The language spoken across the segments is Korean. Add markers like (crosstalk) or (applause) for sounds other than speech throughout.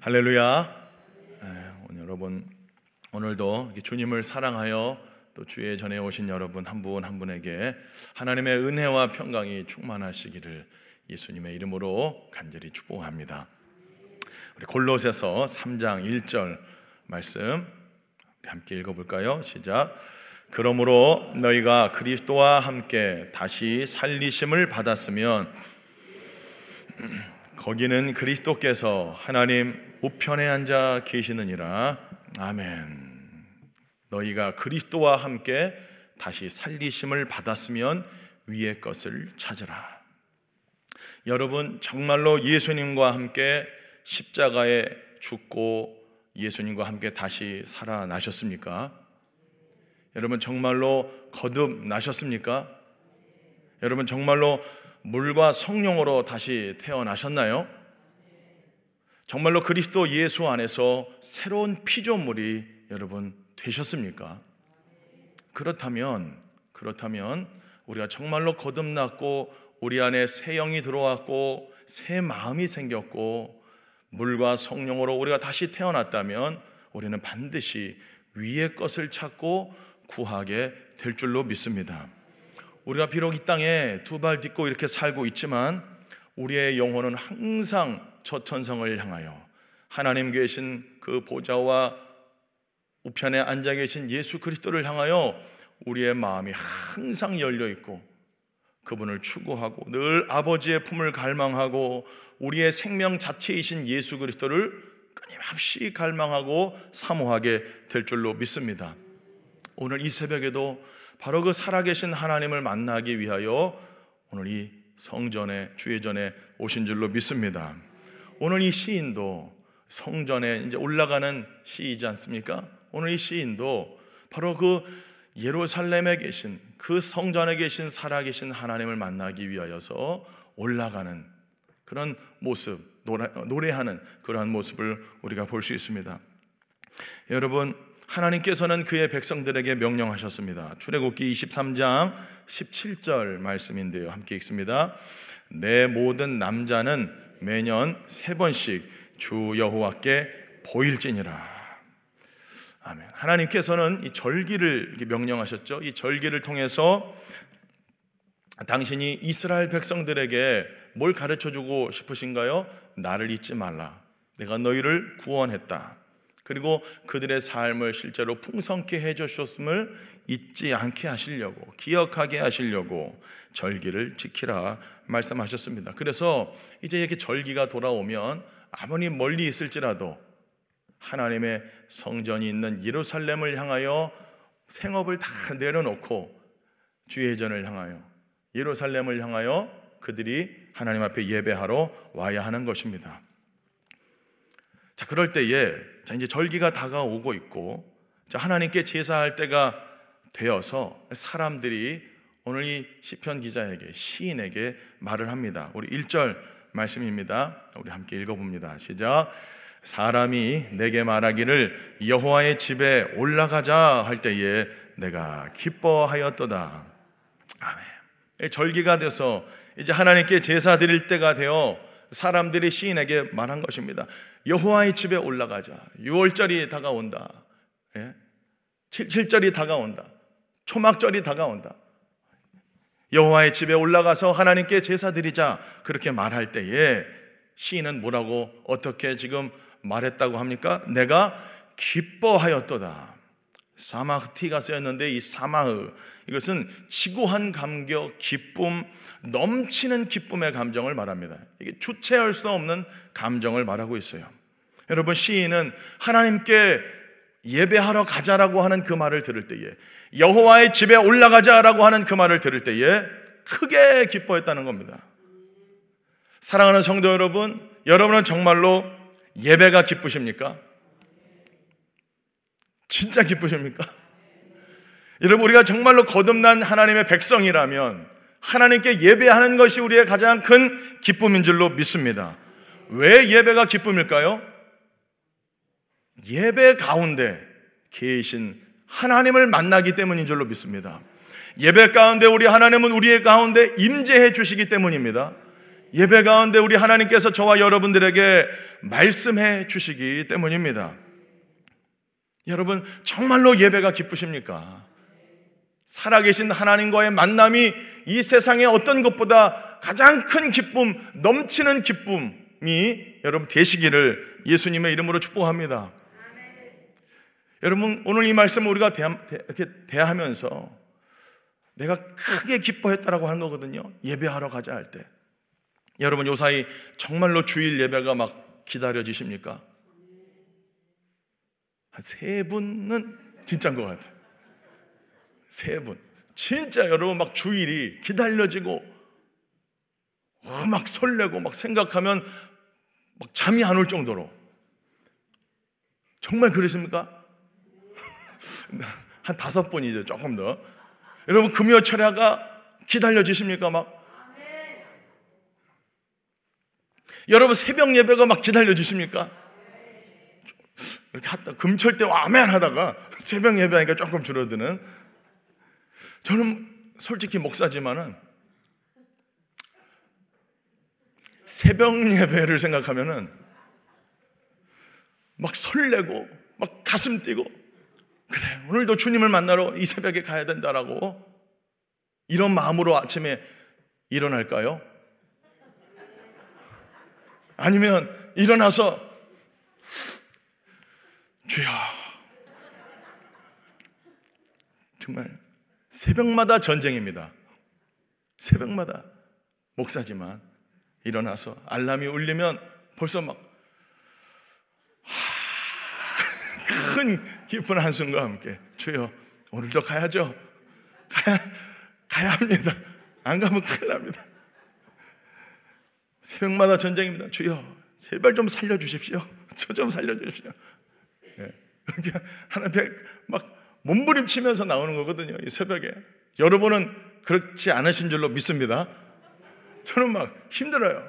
할렐루야. 오늘 여러분 오늘도 주님을 사랑하여 또 주의 전에 오신 여러분 한분한 분에게 하나님의 은혜와 평강이 충만하시기를 예수님의 이름으로 간절히 축복합니다. 우리 골로새서 3장 1절 말씀 함께 읽어볼까요? 시작. 그러므로 너희가 그리스도와 함께 다시 살리심을 받았으면 거기는 그리스도께서 하나님 우편에 앉아 계시느니라. 아멘. 너희가 그리스도와 함께 다시 살리심을 받았으면 위의 것을 찾으라. 여러분 정말로 예수님과 함께 십자가에 죽고 예수님과 함께 다시 살아나셨습니까? 여러분 정말로 거듭나셨습니까? 여러분 정말로 물과 성령으로 다시 태어나셨나요? 정말로 그리스도 예수 안에서 새로운 피조물이 여러분 되셨습니까? 그렇다면 그렇다면 우리가 정말로 거듭났고 우리 안에 새 영이 들어왔고 새 마음이 생겼고 물과 성령으로 우리가 다시 태어났다면 우리는 반드시 위의 것을 찾고 구하게 될 줄로 믿습니다. 우리가 비록 이 땅에 두 발 딛고 이렇게 살고 있지만 우리의 영혼은 항상 저 천성을 향하여 하나님 계신 그 보좌와 우편에 앉아 계신 예수 그리스도를 향하여 우리의 마음이 항상 열려 있고 그분을 추구하고 늘 아버지의 품을 갈망하고 우리의 생명 자체이신 예수 그리스도를 끊임없이 갈망하고 사모하게 될 줄로 믿습니다. 오늘 이 새벽에도 바로 그 살아계신 하나님을 만나기 위하여 오늘 이 성전에 주의 전에 오신 줄로 믿습니다. 오늘 이 시인도 성전에 이제 올라가는 시이지 않습니까? 오늘 이 시인도 바로 그 예루살렘에 계신 그 성전에 계신 살아계신 하나님을 만나기 위하여서 올라가는 그런 모습, 노래, 하는 그러한 모습을 우리가 볼 수 있습니다. 여러분, 하나님께서는 그의 백성들에게 명령하셨습니다. 출애굽기 23장 17절 말씀인데요. 함께 읽습니다. 내 모든 남자는 매년 세 번씩 주 여호와께 보일지니라. 아멘. 하나님께서는 이 절기를 명령하셨죠. 이 절기를 통해서 당신이 이스라엘 백성들에게 뭘 가르쳐 주고 싶으신가요? 나를 잊지 말라. 내가 너희를 구원했다. 그리고 그들의 삶을 실제로 풍성케 해 주셨음을 잊지 않게 하시려고 기억하게 하시려고 절기를 지키라 말씀하셨습니다. 그래서 이제 이렇게 절기가 돌아오면 아무리 멀리 있을지라도 하나님의 성전이 있는 예루살렘을 향하여 생업을 다 내려놓고 주의 전을 향하여 예루살렘을 향하여 그들이 하나님 앞에 예배하러 와야 하는 것입니다. 자, 그럴 때에 자, 이제 절기가 다가오고 있고 자, 하나님께 제사할 때가 되어서 사람들이 오늘 이 시편 기자에게 시인에게 말을 합니다. 우리 1절 말씀입니다. 우리 함께 읽어 봅니다. 시작. 사람이 내게 말하기를 여호와의 집에 올라가자 할 때에 내가 기뻐하였도다. 아멘. 절기가 돼서 이제 하나님께 제사 드릴 때가 되어 사람들이 시인에게 말한 것입니다. 여호와의 집에 올라가자. 6월절이 다가온다. 예? 7절이 다가온다. 초막절이 다가온다. 여호와의 집에 올라가서 하나님께 제사 드리자. 그렇게 말할 때에 시인은 뭐라고 어떻게 지금 말했다고 합니까? 내가 기뻐하였도다. 사마흐티가 쓰였는데 이 사마흐 이것은 지고한 감격, 기쁨, 넘치는 기쁨의 감정을 말합니다. 이게 주체할 수 없는 감정을 말하고 있어요. 여러분 시인은 하나님께 예배하러 가자라고 하는 그 말을 들을 때에 여호와의 집에 올라가자라고 하는 그 말을 들을 때에 크게 기뻐했다는 겁니다. 사랑하는 성도 여러분, 여러분은 정말로 예배가 기쁘십니까? 진짜 기쁘십니까? 여러분, 우리가 정말로 거듭난 하나님의 백성이라면 하나님께 예배하는 것이 우리의 가장 큰 기쁨인 줄로 믿습니다. 왜 예배가 기쁨일까요? 예배 가운데 계신 하나님을 만나기 때문인 줄로 믿습니다. 예배 가운데 우리 하나님은 우리의 가운데 임재해 주시기 때문입니다. 예배 가운데 우리 하나님께서 저와 여러분들에게 말씀해 주시기 때문입니다. 여러분, 정말로 예배가 기쁘십니까? 살아계신 하나님과의 만남이 이 세상의 어떤 것보다 가장 큰 기쁨, 넘치는 기쁨이 여러분 되시기를 예수님의 이름으로 축복합니다. 여러분, 오늘 이 말씀을 우리가 대하, 이렇게 대하면서 내가 크게 기뻐했다라고 하는 거거든요. 예배하러 가자 할 때. 여러분, 요 사이 정말로 주일 예배가 막 기다려지십니까? 한 세 분은 진짜인 것 같아요. 세 분. 진짜 여러분 막 주일이 기다려지고 어, 막 설레고 막 생각하면 막 잠이 안 올 정도로 정말 그러십니까? (laughs) 한 다섯 번이죠 조금 더 여러분 금요 철야가 기다려지십니까 막 여러분 새벽 예배가 막 기다려지십니까? 이렇게 하다 금철 때 아멘 하다가 (laughs) 새벽 예배하니까 조금 줄어드는 저는 솔직히 목사지만은 새벽 예배를 생각하면은 막 설레고 막 가슴 뛰고 그래 오늘도 주님을 만나러 이 새벽에 가야 된다라고 이런 마음으로 아침에 일어날까요? 아니면 일어나서 주여 정말 새벽마다 전쟁입니다. 새벽마다 목사지만 일어나서 알람이 울리면 벌써 막 큰 깊은 한숨과 함께 주여 오늘도 가야죠. 가야 가야 합니다. 안 가면 큰일 납니다. 새벽마다 전쟁입니다. 주여 제발 좀 살려 주십시오. 저 좀 살려 주십시오. 예. 하나님 막 몸부림치면서 나오는 거거든요. 이 새벽에. 여러분은 그렇지 않으신 줄로 믿습니다. 저는 막 힘들어요.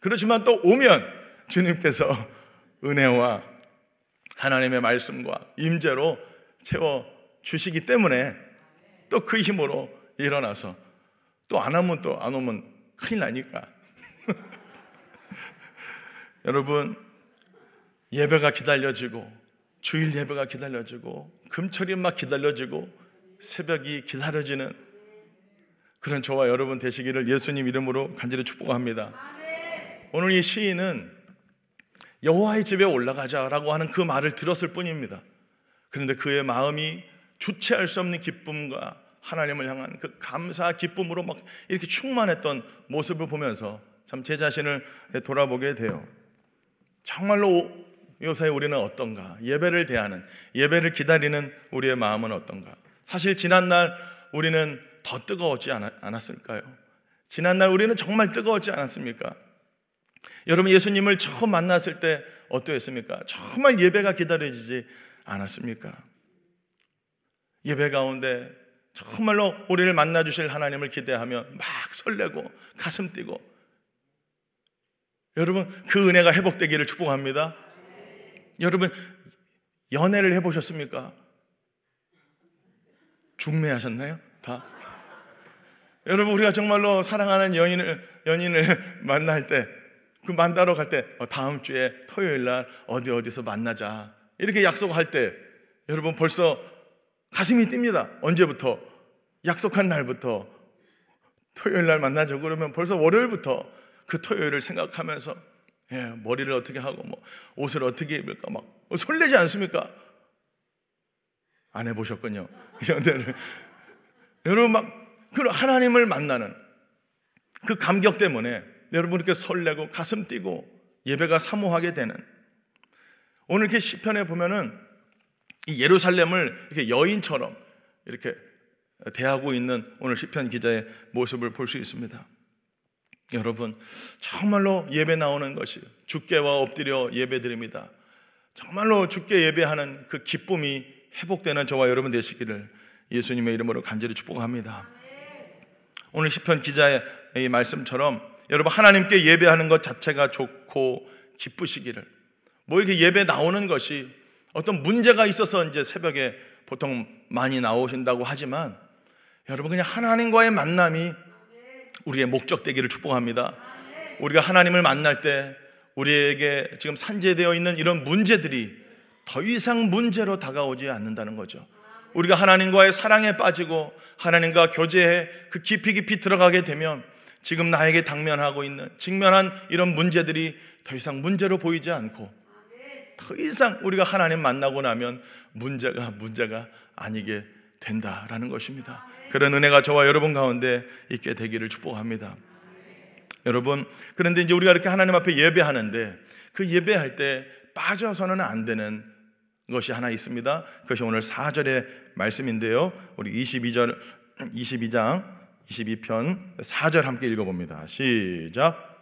그렇지만 또 오면 주님께서 은혜와 하나님의 말씀과 임재로 채워 주시기 때문에 또 그 힘으로 일어나서 또 안 하면 또 안 오면 큰일 나니까. (laughs) 여러분, 예배가 기다려지고 주일 예배가 기다려지고 금철이 막 기다려지고 새벽이 기다려지는 그런 저와 여러분 되시기를 예수님 이름으로 간절히 축복합니다. 오늘 이 시인은 여호와의 집에 올라가자라고 하는 그 말을 들었을 뿐입니다. 그런데 그의 마음이 주체할 수 없는 기쁨과 하나님을 향한 그 감사 기쁨으로 막 이렇게 충만했던 모습을 보면서 참 제 자신을 돌아보게 돼요. 정말로 요새 우리는 어떤가? 예배를 대하는, 예배를 기다리는 우리의 마음은 어떤가? 사실 지난날 우리는 더 뜨거웠지 않았을까요? 지난날 우리는 정말 뜨거웠지 않았습니까? 여러분 예수님을 처음 만났을 때 어떠했습니까? 정말 예배가 기다려지지 않았습니까? 예배 가운데 정말로 우리를 만나 주실 하나님을 기대하며 막 설레고 가슴 뛰고 여러분 그 은혜가 회복되기를 축복합니다. 여러분 연애를 해보셨습니까? 중매하셨나요? 다? 여러분 우리가 정말로 사랑하는 연인을 연인을 (laughs) 만날 때 그 만나러 갈 때 어, 다음 주에 토요일 날 어디 어디서 만나자 이렇게 약속할 때 여러분 벌써 가슴이 뜁니다. 언제부터 약속한 날부터 토요일 날 만나죠. 그러면 벌써 월요일부터 그 토요일을 생각하면서 예, 머리를 어떻게 하고 뭐 옷을 어떻게 입을까 막 설레지 않습니까? 안 해보셨군요. (laughs) 연애를 여러분 막 그 하나님을 만나는 그 감격 때문에 여러분 이렇게 설레고 가슴 뛰고 예배가 사모하게 되는 오늘 이렇게 시편에 보면은 이 예루살렘을 이렇게 여인처럼 이렇게 대하고 있는 오늘 시편 기자의 모습을 볼 수 있습니다. 여러분 정말로 예배 나오는 것이 주께와 엎드려 예배드립니다. 정말로 주께 예배하는 그 기쁨이 회복되는 저와 여러분 되시기를 예수님의 이름으로 간절히 축복합니다. 오늘 시편 기자의 이 말씀처럼 여러분 하나님께 예배하는 것 자체가 좋고 기쁘시기를 뭐 이렇게 예배 나오는 것이 어떤 문제가 있어서 이제 새벽에 보통 많이 나오신다고 하지만 여러분 그냥 하나님과의 만남이 우리의 목적 되기를 축복합니다. 우리가 하나님을 만날 때 우리에게 지금 산재되어 있는 이런 문제들이 더 이상 문제로 다가오지 않는다는 거죠. 우리가 하나님과의 사랑에 빠지고 하나님과 교제에 그 깊이 깊이 들어가게 되면 지금 나에게 당면하고 있는 직면한 이런 문제들이 더 이상 문제로 보이지 않고 더 이상 우리가 하나님 만나고 나면 문제가 문제가 아니게 된다라는 것입니다. 그런 은혜가 저와 여러분 가운데 있게 되기를 축복합니다. 여러분, 그런데 이제 우리가 이렇게 하나님 앞에 예배하는데 그 예배할 때 빠져서는 안 되는 것이 하나 있습니다. 그것이 오늘 4절의 말씀인데요. 우리 22절 22장 22편 4절 함께 읽어 봅니다. 시작.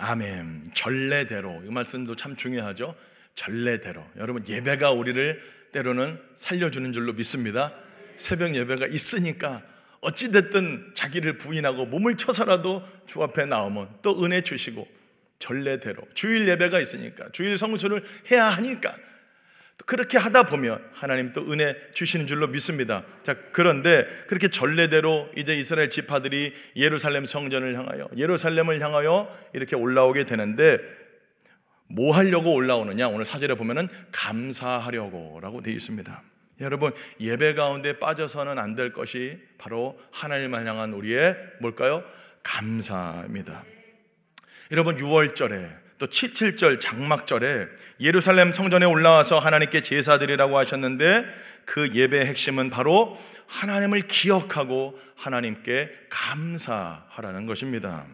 아멘. 전례대로. 이 말씀도 참 중요하죠. 전례대로. 여러분, 예배가 우리를 때로는 살려주는 줄로 믿습니다. 새벽 예배가 있으니까 어찌 됐든 자기를 부인하고 몸을 쳐서라도 주 앞에 나오면 또 은혜 주시고 전례대로 주일 예배가 있으니까 주일 성수를 해야 하니까 그렇게 하다 보면 하나님 또 은혜 주시는 줄로 믿습니다. 자, 그런데 그렇게 전례대로 이제 이스라엘 지파들이 예루살렘 성전을 향하여 예루살렘을 향하여 이렇게 올라오게 되는데 뭐 하려고 올라오느냐? 오늘 사절에 보면은 감사하려고라고 되어 있습니다. 여러분, 예배 가운데 빠져서는 안 될 것이 바로 하나님을 향한 우리의 뭘까요? 감사입니다. 여러분, 6월절에 또 77절 장막절에 예루살렘 성전에 올라와서 하나님께 제사드리라고 하셨는데 그 예배의 핵심은 바로 하나님을 기억하고 하나님께 감사하라는 것입니다.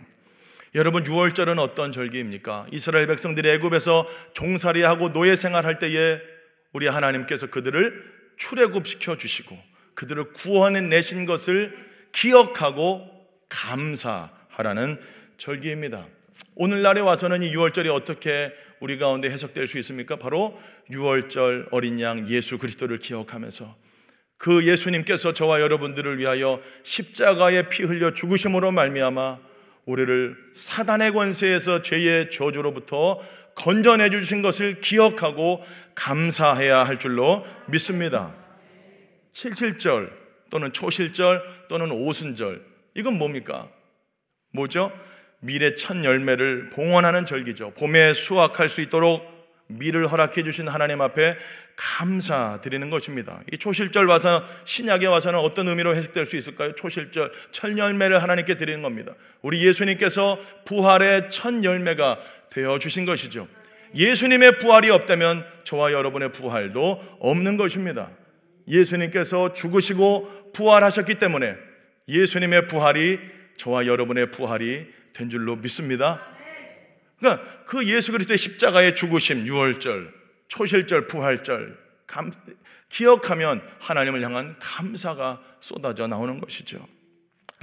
여러분 6월절은 어떤 절기입니까? 이스라엘 백성들이 애굽에서 종살이하고 노예 생활할 때에 우리 하나님께서 그들을 출애굽시켜 주시고 그들을 구원해 내신 것을 기억하고 감사하라는 절기입니다. 오늘날에 와서는 이 6월절이 어떻게 우리 가운데 해석될 수 있습니까? 바로 6월절 어린 양 예수 그리스도를 기억하면서 그 예수님께서 저와 여러분들을 위하여 십자가에 피 흘려 죽으심으로 말미암아 우리를 사단의 권세에서 죄의 저주로부터 건져내 주신 것을 기억하고 감사해야 할 줄로 믿습니다. 77절 또는 초실절 또는 오순절 이건 뭡니까? 뭐죠? 밀의 첫 열매를 봉헌하는 절기죠. 봄에 수확할 수 있도록 밀을 허락해 주신 하나님 앞에 감사드리는 것입니다. 이 초실절 와서 신약에 와서는 어떤 의미로 해석될 수 있을까요? 초실절 첫 열매를 하나님께 드리는 겁니다. 우리 예수님께서 부활의 첫 열매가 되어 주신 것이죠. 예수님의 부활이 없다면 저와 여러분의 부활도 없는 것입니다. 예수님께서 죽으시고 부활하셨기 때문에 예수님의 부활이 저와 여러분의 부활이 된 줄로 믿습니다. 그러니까 그 예수 그리스도의 십자가의 죽으심 6월절, 초실절, 부활절 감, 기억하면 하나님을 향한 감사가 쏟아져 나오는 것이죠.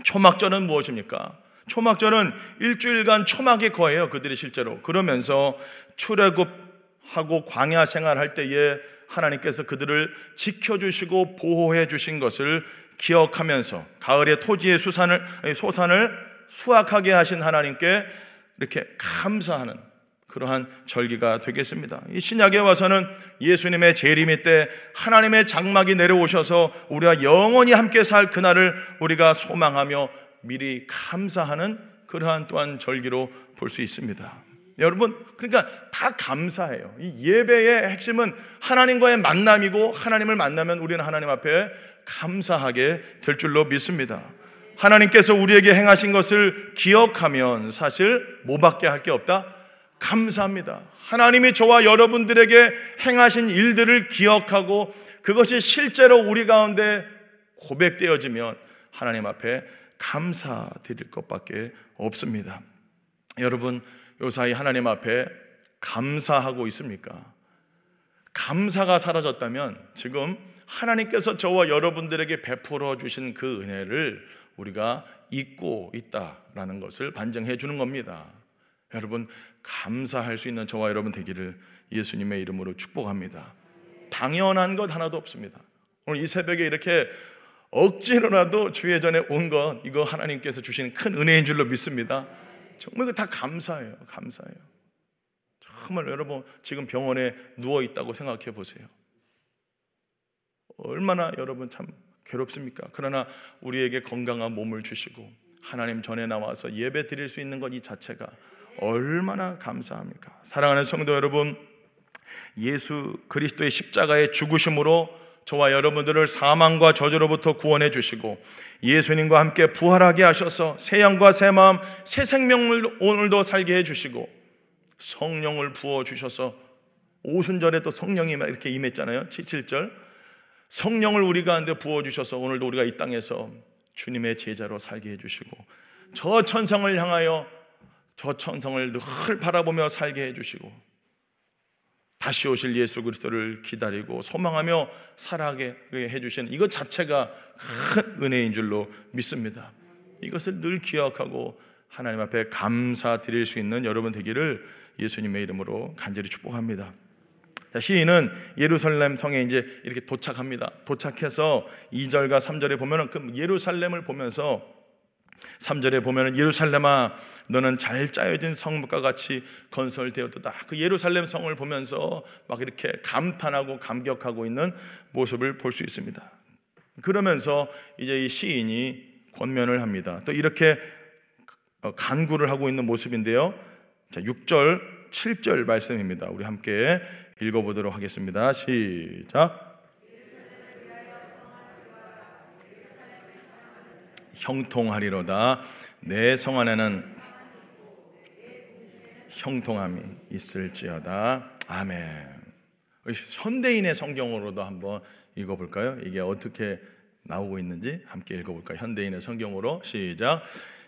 초막절은 무엇입니까? 초막절은 일주일간 초막에 거해요. 그들이 실제로. 그러면서 출애굽하고 광야 생활할 때에 하나님께서 그들을 지켜주시고 보호해 주신 것을 기억하면서 가을에 토지의 수산을 소산을 수확하게 하신 하나님께 이렇게 감사하는 그러한 절기가 되겠습니다. 이 신약에 와서는 예수님의 재림의 때 하나님의 장막이 내려오셔서 우리가 영원히 함께 살 그날을 우리가 소망하며 미리 감사하는 그러한 또한 절기로 볼 수 있습니다. 여러분, 그러니까 다 감사해요. 이 예배의 핵심은 하나님과의 만남이고 하나님을 만나면 우리는 하나님 앞에 감사하게 될 줄로 믿습니다. 하나님께서 우리에게 행하신 것을 기억하면 사실 뭐밖에 할 게 없다? 감사합니다. 하나님이 저와 여러분들에게 행하신 일들을 기억하고 그것이 실제로 우리 가운데 고백되어지면 하나님 앞에 감사드릴 것밖에 없습니다. 여러분, 요 사이 하나님 앞에 감사하고 있습니까? 감사가 사라졌다면 지금 하나님께서 저와 여러분들에게 베풀어 주신 그 은혜를 우리가 잊고 있다라는 것을 반증해 주는 겁니다. 여러분 감사할 수 있는 저와 여러분 되기를 예수님의 이름으로 축복합니다. 당연한 것 하나도 없습니다. 오늘 이 새벽에 이렇게 억지로라도 주의 전에 온 것 이거 하나님께서 주신 큰 은혜인 줄로 믿습니다. 정말 다 감사해요. 감사해요. 정말 여러분 지금 병원에 누워 있다고 생각해 보세요. 얼마나 여러분 참 괴롭습니까? 그러나 우리에게 건강한 몸을 주시고 하나님 전에 나와서 예배 드릴 수 있는 것 이 자체가 얼마나 감사합니까? 사랑하는 성도 여러분, 예수 그리스도의 십자가의 죽으심으로 저와 여러분들을 사망과 저주로부터 구원해 주시고 예수님과 함께 부활하게 하셔서 새 영과 새 마음, 새 생명을 오늘도 살게 해 주시고 성령을 부어 주셔서 오순절에 또 성령이 이렇게 임했잖아요. 7절 성령을 우리 가운데 부어 주셔서 오늘도 우리가 이 땅에서 주님의 제자로 살게 해 주시고 저 천성을 향하여 저 천성을 늘 바라보며 살게 해 주시고 다시 오실 예수 그리스도를 기다리고 소망하며 살아가게 해주신 이것 자체가 큰 은혜인 줄로 믿습니다. 이것을 늘 기억하고 하나님 앞에 감사드릴 수 있는 여러분 되기를 예수님의 이름으로 간절히 축복합니다. 자, 시인은 예루살렘 성에 이제 이렇게 도착합니다. 도착해서 2절과 3절에 보면은 그 예루살렘을 보면서 3절에 보면은 예루살렘아 너는 잘 짜여진 성과 같이 건설되었도다. 그 예루살렘 성을 보면서 막 이렇게 감탄하고 감격하고 있는 모습을 볼 수 있습니다. 그러면서 이제 이 시인이 권면을 합니다. 또 이렇게 간구를 하고 있는 모습인데요. 자, 6절, 7절 말씀입니다. 우리 함께 읽어보도록 하겠습니다. 시작. 형통하리로다. 내 성 안에는 형통함이 있을지어다. 아멘. 현대인의 성경으로도 한번 읽어볼까요? 이게 어떻게 나오고 있는지 함께 읽어볼까요? 현대인의 성경으로 시작.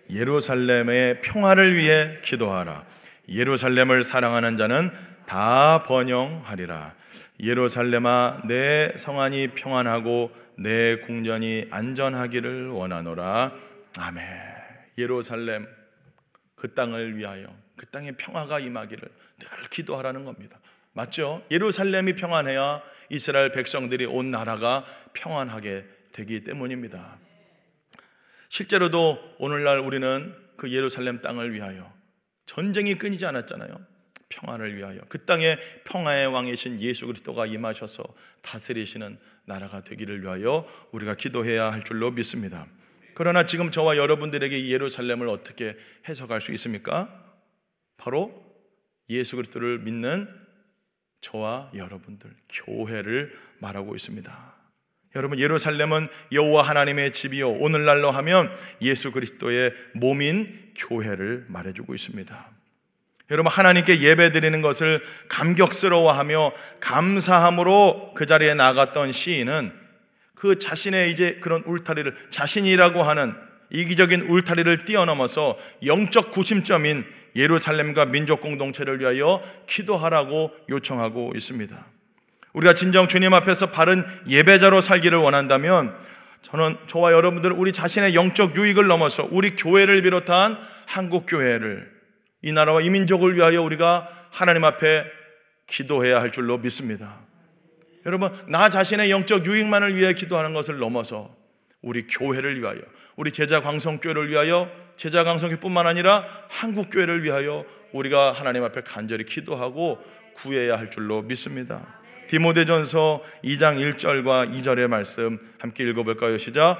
예루살렘의 평화를 위해 기도하라. 예루살렘을 사랑하는 자는 다 번영하리라. 예루살렘아, 내 성안이 평안하고 내 궁전이 안전하기를 원하노라. 아멘. 예루살렘 그 땅을 위하여 그 땅에 평화가 임하기를 늘 기도하라는 겁니다. 맞죠? 예루살렘이 평안해야 이스라엘 백성들이 온 나라가 평안하게 되기 때문입니다. 실제로도 오늘날 우리는 그 예루살렘 땅을 위하여 전쟁이 끊이지 않았잖아요. 평안을 위하여 그 땅에 평화의 왕이신 예수 그리스도가 임하셔서 다스리시는 나라가 되기를 위하여 우리가 기도해야 할 줄로 믿습니다. 그러나 지금 저와 여러분들에게 예루살렘을 어떻게 해석할 수 있습니까? 바로 예수 그리스도를 믿는 저와 여러분들 교회를 말하고 있습니다. 여러분 예루살렘은 여호와 하나님의 집이요 오늘날로 하면 예수 그리스도의 몸인 교회를 말해주고 있습니다. 여러분 하나님께 예배드리는 것을 감격스러워하며 감사함으로 그 자리에 나갔던 시인은 그 자신의 이제 그런 울타리를 자신이라고 하는 이기적인 울타리를 뛰어넘어서 영적 구심점인 예루살렘과 민족 공동체를 위하여 기도하라고 요청하고 있습니다. 우리가 진정 주님 앞에서 바른 예배자로 살기를 원한다면 저는 저와 여러분들 우리 자신의 영적 유익을 넘어서 우리 교회를 비롯한 한국 교회를 이 나라와 이 민족을 위하여 우리가 하나님 앞에 기도해야 할 줄로 믿습니다. 여러분, 나 자신의 영적 유익만을 위해 기도하는 것을 넘어서 우리 교회를 위하여, 우리 제자 광성교회를 위하여 제자 강성교뿐만 아니라 한국 교회를 위하여 우리가 하나님 앞에 간절히 기도하고 구해야 할 줄로 믿습니다. 디모데전서 2장 1절과 2절의 말씀 함께 읽어볼까요? 시작.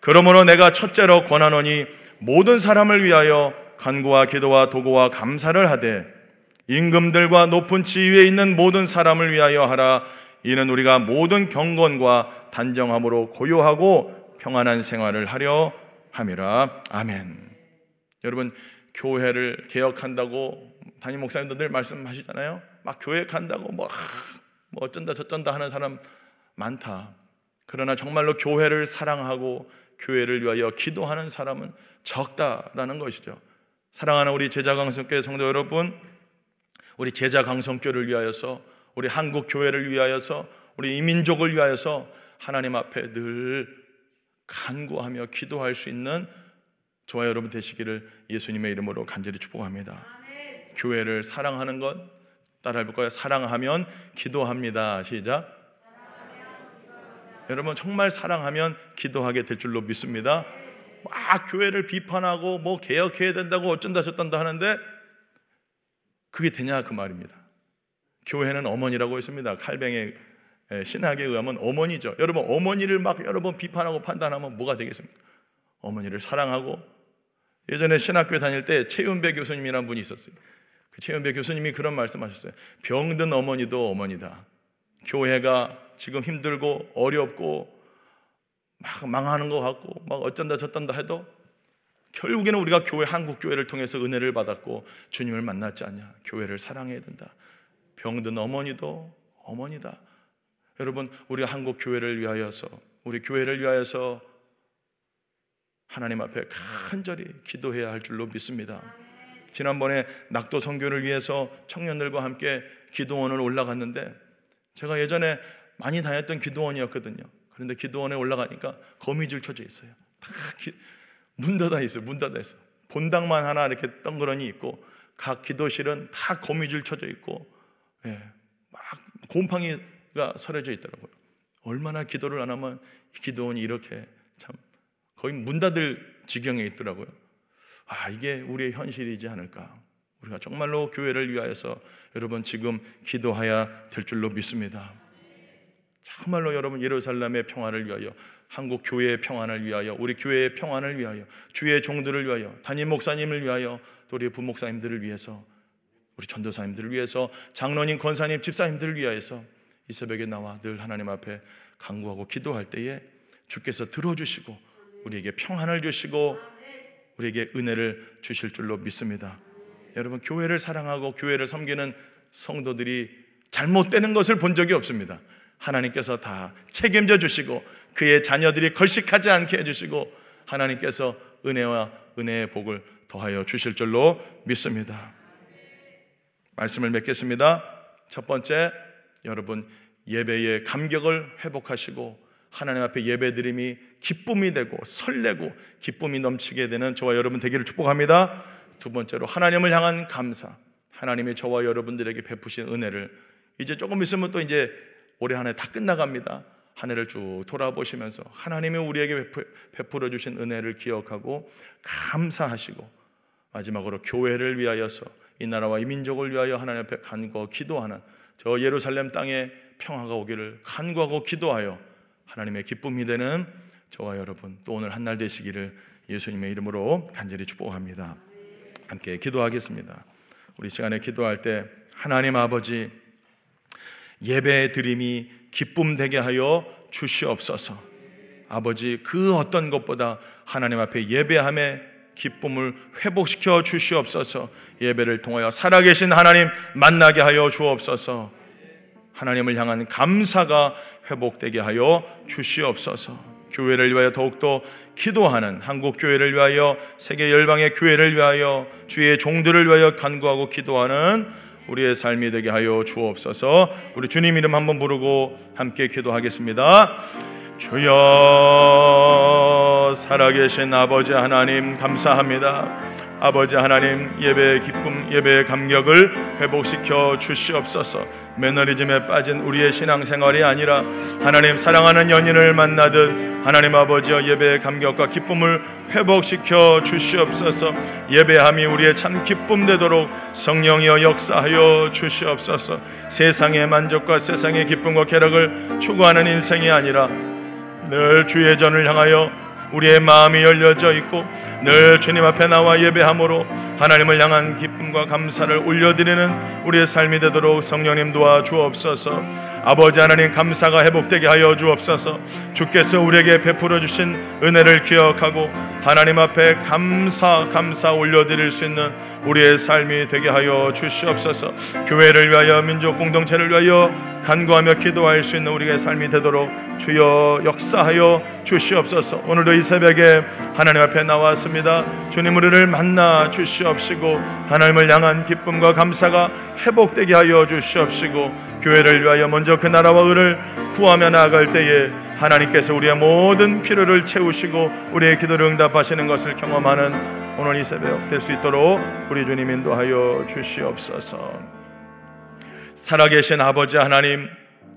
그러므로 내가 첫째로 권하노니 모든 사람을 위하여 간구와 기도와 도구와 감사를 하되 임금들과 높은 지위에 있는 모든 사람을 위하여 하라. 이는 우리가 모든 경건과 단정함으로 고요하고 평안한 생활을 하려 함이라. 아멘. 여러분 교회를 개혁한다고 담임 목사님도 늘 말씀하시잖아요. 막 교회 간다고 뭐, 뭐 어쩐다 저쩐다 하는 사람 많다. 그러나 정말로 교회를 사랑하고 교회를 위하여 기도하는 사람은 적다라는 것이죠. 사랑하는 우리 제자 강성교회 성도 여러분, 우리 제자 강성교를 위하여서 우리 한국 교회를 위하여서 우리 이민족을 위하여서 하나님 앞에 늘 간구하며 기도할 수 있는 저와 여러분 되시기를 예수님의 이름으로 간절히 축복합니다. 교회를 사랑하는 것 따라해 볼까요? 사랑하면 기도합니다. 시작. 여러분 정말 사랑하면 기도하게 될 줄로 믿습니다. 막 교회를 비판하고 뭐 개혁해야 된다고 어쩐다 저쩐다 하는데 그게 되냐 그 말입니다. 교회는 어머니라고 했습니다. 칼뱅의 예, 신학에 의하면 어머니죠. 여러분 어머니를 막 여러 번 비판하고 판단하면 뭐가 되겠습니까? 어머니를 사랑하고 예전에 신학교에 다닐 때 최윤배 교수님이라는 분이 있었어요. 그 최윤배 교수님이 그런 말씀하셨어요. 병든 어머니도 어머니다. 교회가 지금 힘들고 어렵고 막 망하는 것 같고 막 어쩐다 저쩐다 해도 결국에는 우리가 교회 한국 교회를 통해서 은혜를 받았고 주님을 만났지 않냐. 교회를 사랑해야 된다. 병든 어머니도 어머니다. 여러분 우리 한국 교회를 위하여서 우리 교회를 위하여서 하나님 앞에 간절히 기도해야 할 줄로 믿습니다. 지난번에 낙도 선교를 위해서 청년들과 함께 기도원을 올라갔는데 제가 예전에 많이 다녔던 기도원이었거든요. 그런데 기도원에 올라가니까 거미줄 쳐져 있어요. 다문 닫아 있어요. 문 닫아 있어. 본당만 하나 이렇게 덩그러니 있고 각 기도실은 다 거미줄 쳐져 있고 예, 막 곰팡이가 서려져 있더라고요. 얼마나 기도를 안 하면 기도원이 이렇게 참 거의 문 닫을 지경에 있더라고요. 아, 이게 우리의 현실이지 않을까. 우리가 정말로 교회를 위하여서 여러분 지금 기도해야 될 줄로 믿습니다. 정말로 여러분 예루살렘의 평화를 위하여 한국 교회의 평안을 위하여 우리 교회의 평안을 위하여 주의 종들을 위하여 담임 목사님을 위하여 또 우리 부목사님들을 위해서 우리 전도사님들을 위해서 장로님 권사님 집사님들을 위하여서 이 새벽에 나와 늘 하나님 앞에 간구하고 기도할 때에 주께서 들어주시고 우리에게 평안을 주시고 우리에게 은혜를 주실 줄로 믿습니다. 여러분 교회를 사랑하고 교회를 섬기는 성도들이 잘못되는 것을 본 적이 없습니다. 하나님께서 다 책임져 주시고 그의 자녀들이 걸식하지 않게 해 주시고 하나님께서 은혜와 은혜의 복을 더하여 주실 줄로 믿습니다. 말씀을 맺겠습니다. 첫 번째 여러분 예배의 감격을 회복하시고 하나님 앞에 예배드림이 기쁨이 되고 설레고 기쁨이 넘치게 되는 저와 여러분 되기를 축복합니다. 두 번째로 하나님을 향한 감사. 하나님이 저와 여러분들에게 베푸신 은혜를 이제 조금 있으면 또 이제 올해 한 해 다 끝나갑니다. 한 해를 쭉 돌아보시면서 하나님이 우리에게 베풀어 주신 은혜를 기억하고 감사하시고 마지막으로 교회를 위하여서 이 나라와 이 민족을 위하여 하나님 앞에 간구하고 기도하는 저 예루살렘 땅에 평화가 오기를 간구하고 기도하여 하나님의 기쁨이 되는 저와 여러분 또 오늘 한 날 되시기를 예수님의 이름으로 간절히 축복합니다. 함께 기도하겠습니다. 우리 시간에 기도할 때 하나님 아버지 예배 드림이 기쁨 되게 하여 주시옵소서. 아버지 그 어떤 것보다 하나님 앞에 예배함에 기쁨을 회복시켜 주시옵소서. 예배를 통하여 살아계신 하나님 만나게 하여 주옵소서. 하나님을 향한 감사가 회복되게 하여 주시옵소서. 교회를 위하여 더욱더 기도하는 한국 교회를 위하여 세계 열방의 교회를 위하여 주의 종들을 위하여 간구하고 기도하는 우리의 삶이 되게 하여 주옵소서. 우리 주님 이름 한번 부르고 함께 기도하겠습니다. 주여 살아계신 아버지 하나님 감사합니다. 아버지 하나님 예배의 기쁨, 예배의 감격을 회복시켜 주시옵소서. 매너리즘에 빠진 우리의 신앙생활이 아니라 하나님 사랑하는 연인을 만나듯 하나님 아버지여 예배의 감격과 기쁨을 회복시켜 주시옵소서. 예배함이 우리의 참 기쁨 되도록 성령이여 역사하여 주시옵소서. 세상의 만족과 세상의 기쁨과 쾌락을 추구하는 인생이 아니라 늘 주의 전을 향하여 우리의 마음이 열려져 있고 늘 주님 앞에 나와 예배함으로 하나님을 향한 기쁨과 감사를 올려드리는 우리의 삶이 되도록 성령님 도와 주옵소서. 아버지 하나님 감사가 회복되게 하여 주옵소서. 주께서 우리에게 베풀어 주신 은혜를 기억하고 하나님 앞에 감사 감사 올려드릴 수 있는 우리의 삶이 되게 하여 주시옵소서. 교회를 위하여 민족 공동체를 위하여 간구하며 기도할 수 있는 우리의 삶이 되도록 주여 역사하여 주시옵소서. 오늘도 이 새벽에 하나님 앞에 나왔습니다. 주님 우리를 만나 주시옵시고 하나님을 향한 기쁨과 감사가 회복되게 하여 주시옵시고 교회를 위하여 먼저 그 나라와 의를 구하며 나아갈 때에 하나님께서 우리의 모든 필요를 채우시고 우리의 기도를 응답하시는 것을 경험하는 오늘 이 새벽 될 수 있도록 우리 주님 인도하여 주시옵소서. 살아계신 아버지 하나님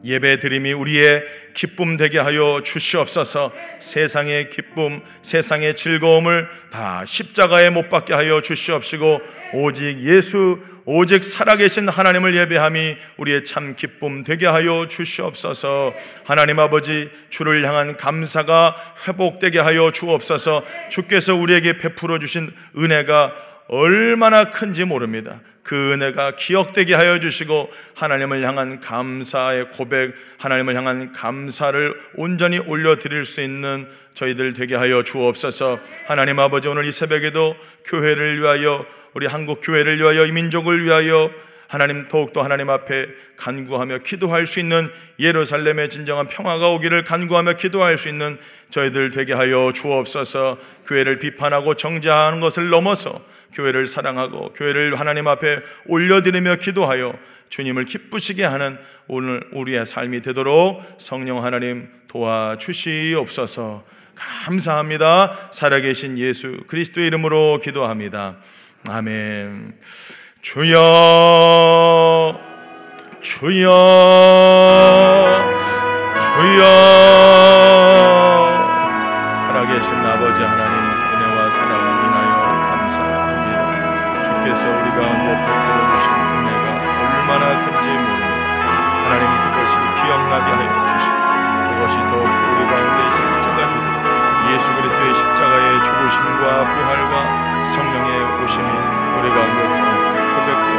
예배 드림이 우리의 기쁨 되게 하여 주시옵소서. 세상의 기쁨, 세상의 즐거움을 다 십자가에 못 박게 하여 주시옵시고 오직 예수 오직 살아계신 하나님을 예배함이 우리의 참 기쁨 되게 하여 주시옵소서. 하나님 아버지 주를 향한 감사가 회복되게 하여 주옵소서. 주께서 우리에게 베풀어 주신 은혜가 얼마나 큰지 모릅니다. 그 은혜가 기억되게 하여 주시고 하나님을 향한 감사의 고백, 하나님을 향한 감사를 온전히 올려드릴 수 있는 저희들 되게 하여 주옵소서. 하나님 아버지 오늘 이 새벽에도 교회를 위하여 우리 한국 교회를 위하여 이 민족을 위하여 하나님 더욱더 하나님 앞에 간구하며 기도할 수 있는 예루살렘의 진정한 평화가 오기를 간구하며 기도할 수 있는 저희들 되게 하여 주옵소서. 교회를 비판하고 정죄하는 것을 넘어서 교회를 사랑하고 교회를 하나님 앞에 올려드리며 기도하여 주님을 기쁘시게 하는 오늘 우리의 삶이 되도록 성령 하나님 도와주시옵소서. 감사합니다. 살아계신 예수 그리스도의 이름으로 기도합니다. 아멘. 주여, 주여, 주여. 살아계신 아버지 하나님 부르심과 부활과 성령의 오심이 우리 가운데 고백되